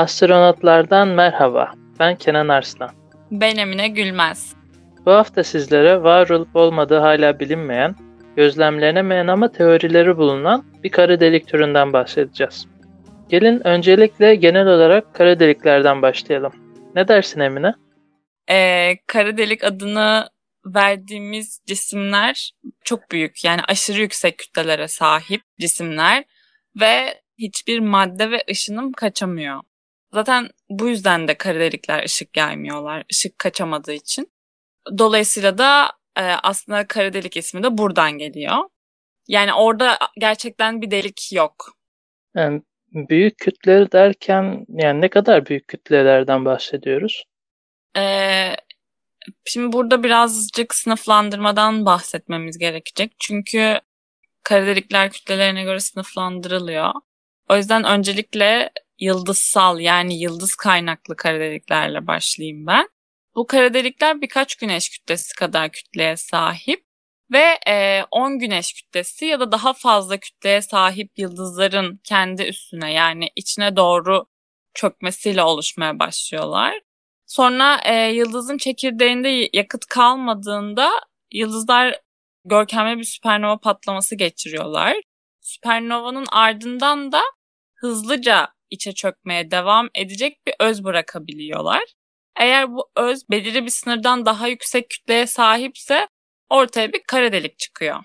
Astronotlardan merhaba. Ben Kenan Arslan. Ben Emine Gülmez. Bu hafta sizlere var olup olmadığı hala bilinmeyen, gözlemlenemeyen ama teorileri bulunan bir kara delik türünden bahsedeceğiz. Gelin öncelikle genel olarak kara deliklerden başlayalım. Ne dersin Emine? Ee, kara delik adını verdiğimiz cisimler çok büyük. Yani aşırı yüksek kütlelere sahip cisimler ve hiçbir madde ve ışınım kaçamıyor. Zaten bu yüzden de kara delikler ışık yaymıyorlar. Işık kaçamadığı için. Dolayısıyla da e, aslında kara delik ismi de buradan geliyor. Yani orada gerçekten bir delik yok. Yani büyük kütle derken yani ne kadar büyük kütlelerden bahsediyoruz? Ee, şimdi burada birazcık sınıflandırmadan bahsetmemiz gerekecek. Çünkü kara delikler kütlelerine göre sınıflandırılıyor. O yüzden öncelikle yıldızsal yani yıldız kaynaklı kara deliklerle başlayayım ben. Bu kara delikler birkaç güneş kütlesi kadar kütleye sahip ve 10 e, güneş kütlesi ya da daha fazla kütleye sahip yıldızların kendi üstüne yani içine doğru çökmesiyle oluşmaya başlıyorlar. Sonra e, yıldızın çekirdeğinde yakıt kalmadığında yıldızlar görkemli bir süpernova patlaması geçiriyorlar. Süpernova'nın ardından da hızlıca içe çökmeye devam edecek bir öz bırakabiliyorlar. Eğer bu öz belirli bir sınırdan daha yüksek kütleye sahipse ortaya bir kara delik çıkıyor.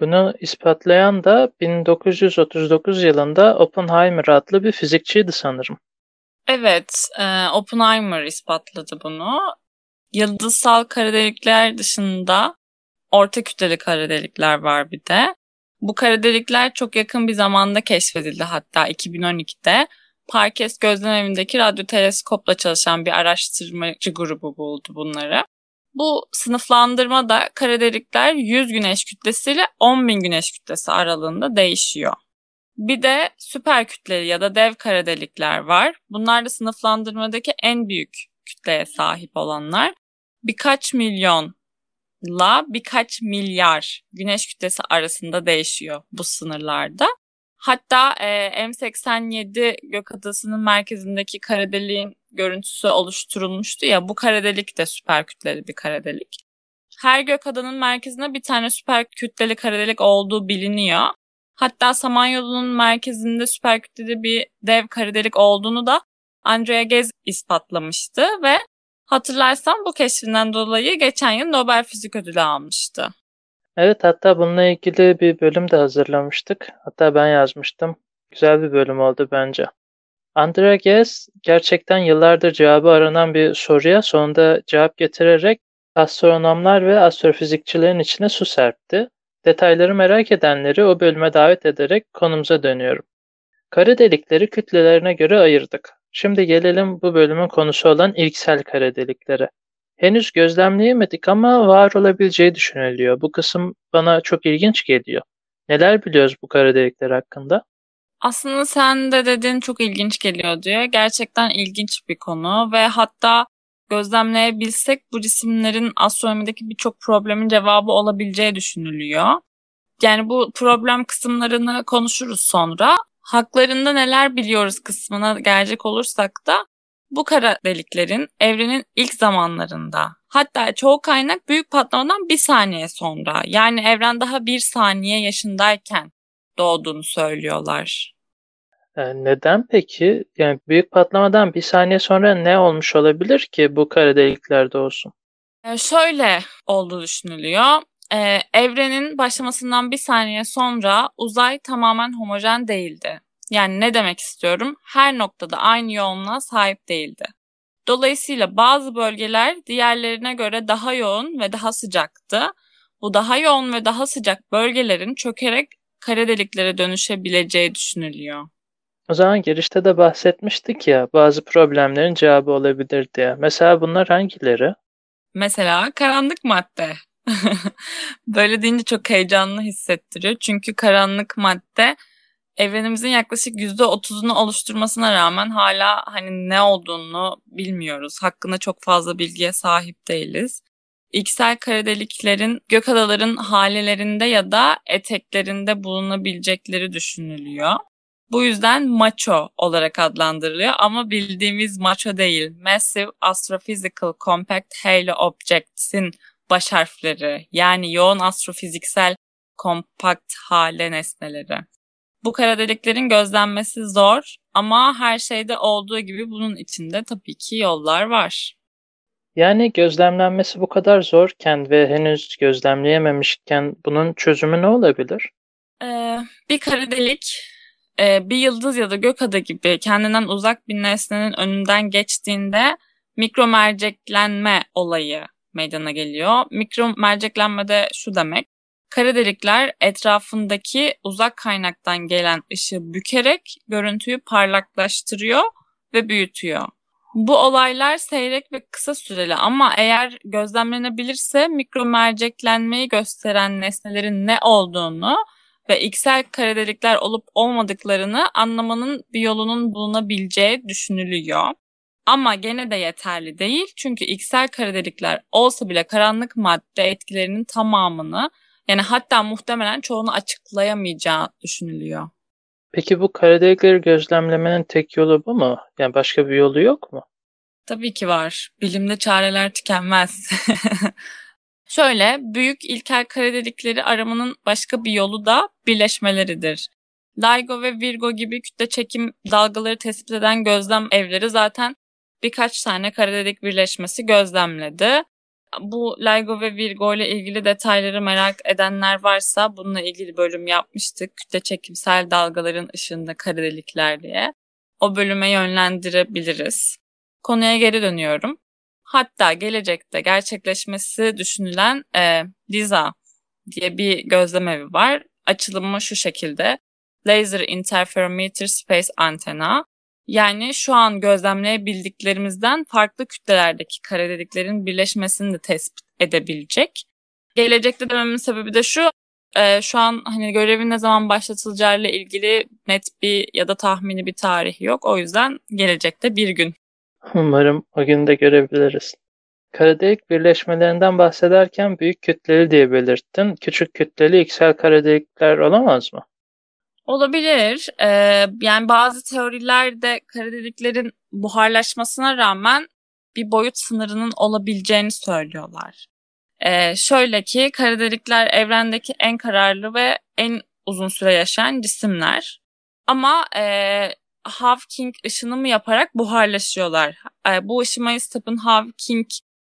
Bunu ispatlayan da 1939 yılında Oppenheimer adlı bir fizikçiydi sanırım. Evet, e, Oppenheimer ispatladı bunu. Yıldızsal kara delikler dışında orta kütleli kara delikler var bir de. Bu kara delikler çok yakın bir zamanda keşfedildi hatta 2012'de. Parkes Gözlemevindeki radyo teleskopla çalışan bir araştırmacı grubu buldu bunları. Bu sınıflandırma da kara delikler 100 güneş kütlesiyle 10 bin güneş kütlesi aralığında değişiyor. Bir de süper kütleli ya da dev kara delikler var. Bunlar da sınıflandırmadaki en büyük kütleye sahip olanlar. Birkaç milyon la birkaç milyar güneş kütlesi arasında değişiyor bu sınırlarda. Hatta e, M87 gök adasının merkezindeki kara deliğin görüntüsü oluşturulmuştu ya bu kara delik de süper kütleli bir kara delik. Her gök adanın merkezinde bir tane süper kütleli kara delik olduğu biliniyor. Hatta Samanyolu'nun merkezinde süper kütleli bir dev kara delik olduğunu da Andrea Ghez ispatlamıştı ve hatırlarsan bu keşfinden dolayı geçen yıl Nobel Fizik Ödülü almıştı. Evet hatta bununla ilgili bir bölüm de hazırlamıştık. Hatta ben yazmıştım. Güzel bir bölüm oldu bence. Andrea Ghez gerçekten yıllardır cevabı aranan bir soruya sonunda cevap getirerek astronomlar ve astrofizikçilerin içine su serpti. Detayları merak edenleri o bölüme davet ederek konumuza dönüyorum. Kara delikleri kütlelerine göre ayırdık. Şimdi gelelim bu bölümün konusu olan ilksel kara deliklere. Henüz gözlemleyemedik ama var olabileceği düşünülüyor. Bu kısım bana çok ilginç geliyor. Neler biliyoruz bu kara delikler hakkında? Aslında sen de dedin çok ilginç geliyor diyor. Gerçekten ilginç bir konu ve hatta gözlemleyebilsek bu cisimlerin astronomideki birçok problemin cevabı olabileceği düşünülüyor. Yani bu problem kısımlarını konuşuruz sonra. Haklarında neler biliyoruz kısmına gelecek olursak da bu kara deliklerin evrenin ilk zamanlarında hatta çoğu kaynak büyük patlamadan bir saniye sonra yani evren daha bir saniye yaşındayken doğduğunu söylüyorlar. E, neden peki? Yani büyük patlamadan bir saniye sonra ne olmuş olabilir ki bu kara deliklerde olsun? E, şöyle olduğu düşünülüyor. Ee, evrenin başlamasından bir saniye sonra uzay tamamen homojen değildi. Yani ne demek istiyorum? Her noktada aynı yoğunluğa sahip değildi. Dolayısıyla bazı bölgeler diğerlerine göre daha yoğun ve daha sıcaktı. Bu daha yoğun ve daha sıcak bölgelerin çökerek kara deliklere dönüşebileceği düşünülüyor. O zaman girişte de bahsetmiştik ya bazı problemlerin cevabı olabilir diye. Mesela bunlar hangileri? Mesela karanlık madde. Böyle deyince çok heyecanlı hissettiriyor. Çünkü karanlık madde evrenimizin yaklaşık %30'unu oluşturmasına rağmen hala hani ne olduğunu bilmiyoruz. Hakkında çok fazla bilgiye sahip değiliz. İksel kara deliklerin gök adaların halelerinde ya da eteklerinde bulunabilecekleri düşünülüyor. Bu yüzden macho olarak adlandırılıyor ama bildiğimiz macho değil. Massive Astrophysical Compact Halo Objects'in baş harfleri yani yoğun astrofiziksel kompakt hale nesneleri. Bu kara deliklerin gözlenmesi zor ama her şeyde olduğu gibi bunun içinde tabii ki yollar var. Yani gözlemlenmesi bu kadar zorken ve henüz gözlemleyememişken bunun çözümü ne olabilir? Ee, bir kara delik e, bir yıldız ya da gökada gibi kendinden uzak bir nesnenin önünden geçtiğinde mikro merceklenme olayı meydana geliyor. Mikro merceklenme de şu demek. Kara delikler etrafındaki uzak kaynaktan gelen ışığı bükerek görüntüyü parlaklaştırıyor ve büyütüyor. Bu olaylar seyrek ve kısa süreli ama eğer gözlemlenebilirse mikro merceklenmeyi gösteren nesnelerin ne olduğunu ve iksel kara delikler olup olmadıklarını anlamanın bir yolunun bulunabileceği düşünülüyor. Ama gene de yeterli değil çünkü iksel kara delikler olsa bile karanlık madde etkilerinin tamamını yani hatta muhtemelen çoğunu açıklayamayacağı düşünülüyor. Peki bu kara delikleri gözlemlemenin tek yolu bu mu? Yani başka bir yolu yok mu? Tabii ki var. Bilimde çareler tükenmez. Şöyle, büyük ilkel kara delikleri aramanın başka bir yolu da birleşmeleridir. LIGO ve Virgo gibi kütle çekim dalgaları tespit eden gözlem evleri zaten birkaç tane kara delik birleşmesi gözlemledi. Bu LIGO ve Virgo ile ilgili detayları merak edenler varsa bununla ilgili bölüm yapmıştık. Kütle çekimsel dalgaların ışığında kara delikler diye. O bölüme yönlendirebiliriz. Konuya geri dönüyorum. Hatta gelecekte gerçekleşmesi düşünülen e, LISA diye bir gözlemevi var. Açılımı şu şekilde. Laser Interferometer Space Antenna. Yani şu an gözlemleyebildiklerimizden farklı kütlelerdeki kara deliklerin birleşmesini de tespit edebilecek. Gelecekte dememin sebebi de şu, e, şu an hani görevin ne zaman başlatılacağı ile ilgili net bir ya da tahmini bir tarih yok. O yüzden gelecekte bir gün Umarım o gün de görebiliriz. Kara delik birleşmelerinden bahsederken büyük kütleli diye belirttin. Küçük kütleli iksel kara delikler olamaz mı? Olabilir. Ee, yani bazı teorilerde kara deliklerin buharlaşmasına rağmen bir boyut sınırının olabileceğini söylüyorlar. Ee, şöyle ki kara delikler evrendeki en kararlı ve en uzun süre yaşayan cisimler. Ama e, Hawking ışınımı yaparak buharlaşıyorlar. E, bu ışımayı Stephen Hawking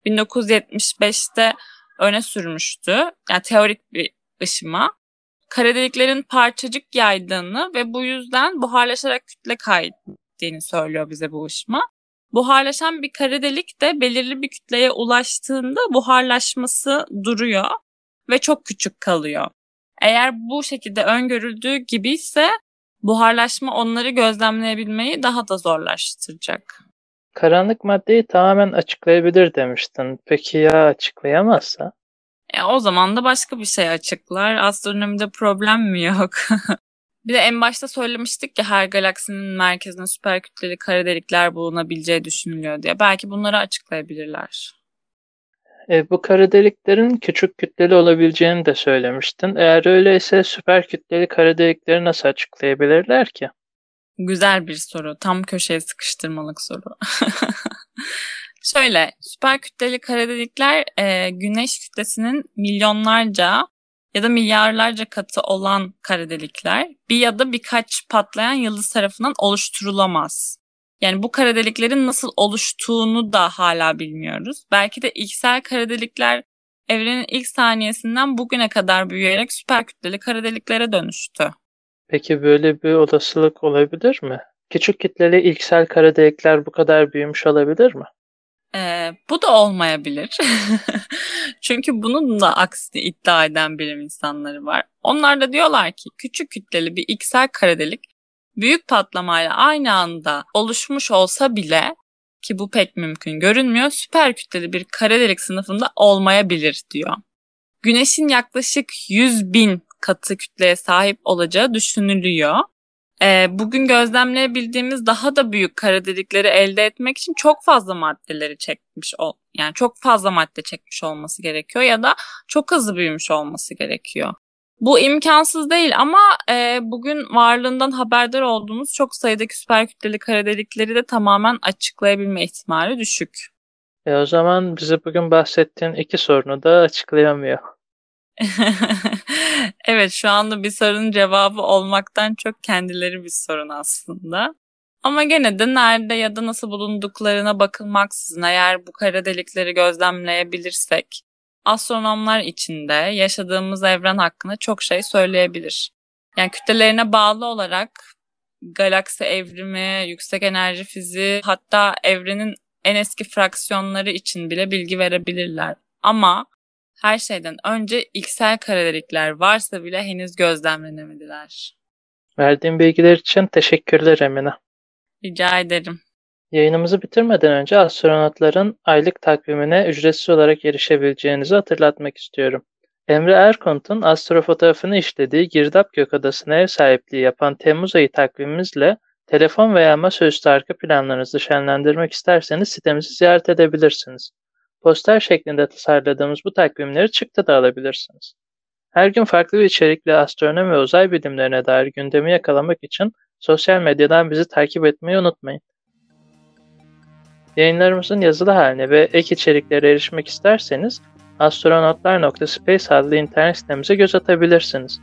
1975'te öne sürmüştü. Yani teorik bir ışıma. Kara deliklerin parçacık yaydığını ve bu yüzden buharlaşarak kütle kaydettiğini söylüyor bize bu ışıma. Buharlaşan bir kara delik de belirli bir kütleye ulaştığında buharlaşması duruyor ve çok küçük kalıyor. Eğer bu şekilde öngörüldüğü gibi ise buharlaşma onları gözlemleyebilmeyi daha da zorlaştıracak. Karanlık maddeyi tamamen açıklayabilir demiştin. Peki ya açıklayamazsa? E, o zaman da başka bir şey açıklar. Astronomide problem mi yok? bir de en başta söylemiştik ki her galaksinin merkezinde süper kütleli kara delikler bulunabileceği düşünülüyor diye. Belki bunları açıklayabilirler. E, bu kara deliklerin küçük kütleli olabileceğini de söylemiştin. Eğer öyleyse süper kütleli kara delikleri nasıl açıklayabilirler ki? Güzel bir soru. Tam köşeye sıkıştırmalık soru. Şöyle, süper kütleli kara delikler e, güneş kütlesinin milyonlarca ya da milyarlarca katı olan kara delikler bir ya da birkaç patlayan yıldız tarafından oluşturulamaz. Yani bu kara deliklerin nasıl oluştuğunu da hala bilmiyoruz. Belki de ilksel kara delikler evrenin ilk saniyesinden bugüne kadar büyüyerek süper kütleli kara deliklere dönüştü. Peki böyle bir olasılık olabilir mi? Küçük kütleli ilksel kara delikler bu kadar büyümüş olabilir mi? Ee, bu da olmayabilir. Çünkü bunun da aksini iddia eden bilim insanları var. Onlar da diyorlar ki küçük kütleli bir iksel kara delik büyük patlamayla aynı anda oluşmuş olsa bile ki bu pek mümkün görünmüyor süper kütleli bir kara delik sınıfında olmayabilir diyor. Güneşin yaklaşık 100 bin katı kütleye sahip olacağı düşünülüyor. Ee, bugün gözlemleyebildiğimiz daha da büyük kara delikleri elde etmek için çok fazla maddeleri çekmiş ol yani çok fazla madde çekmiş olması gerekiyor ya da çok hızlı büyümüş olması gerekiyor. Bu imkansız değil ama e, bugün varlığından haberdar olduğumuz çok sayıdaki süper kütleli kara delikleri de tamamen açıklayabilme ihtimali düşük. E o zaman bize bugün bahsettiğin iki sorunu da açıklayamıyor. evet şu anda bir sorunun cevabı olmaktan çok kendileri bir sorun aslında. Ama gene de nerede ya da nasıl bulunduklarına bakılmaksızın eğer bu kara delikleri gözlemleyebilirsek astronomlar içinde yaşadığımız evren hakkında çok şey söyleyebilir. Yani kütlelerine bağlı olarak galaksi evrimi, yüksek enerji fiziği hatta evrenin en eski fraksiyonları için bile bilgi verebilirler. Ama her şeyden önce iksel kara delikler varsa bile henüz gözlemlenemediler. Verdiğin bilgiler için teşekkürler Emine. Rica ederim. Yayınımızı bitirmeden önce astronotların aylık takvimine ücretsiz olarak erişebileceğinizi hatırlatmak istiyorum. Emre Erkont'un astrofotoğrafını işlediği Girdap Gökadası'na ev sahipliği yapan Temmuz ayı takvimimizle telefon veya masaüstü arka planlarınızı şenlendirmek isterseniz sitemizi ziyaret edebilirsiniz. Poster şeklinde tasarladığımız bu takvimleri çıktı da alabilirsiniz. Her gün farklı bir içerikle astronomi ve uzay bilimlerine dair gündemi yakalamak için sosyal medyadan bizi takip etmeyi unutmayın. Yayınlarımızın yazılı haline ve ek içeriklere erişmek isterseniz astronotlar.space adlı internet sitemize göz atabilirsiniz.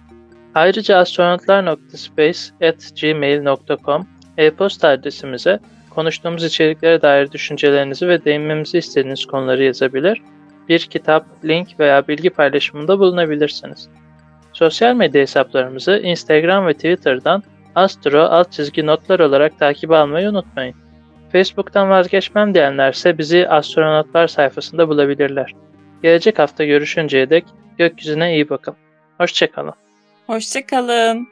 Ayrıca astronotlar.space@gmail.com e-posta adresimize konuştuğumuz içeriklere dair düşüncelerinizi ve değinmemizi istediğiniz konuları yazabilir, bir kitap, link veya bilgi paylaşımında bulunabilirsiniz. Sosyal medya hesaplarımızı Instagram ve Twitter'dan astro alt çizgi notlar olarak takip almayı unutmayın. Facebook'tan vazgeçmem diyenlerse bizi astronotlar sayfasında bulabilirler. Gelecek hafta görüşünceye dek gökyüzüne iyi bakın. Hoşçakalın. Hoşçakalın.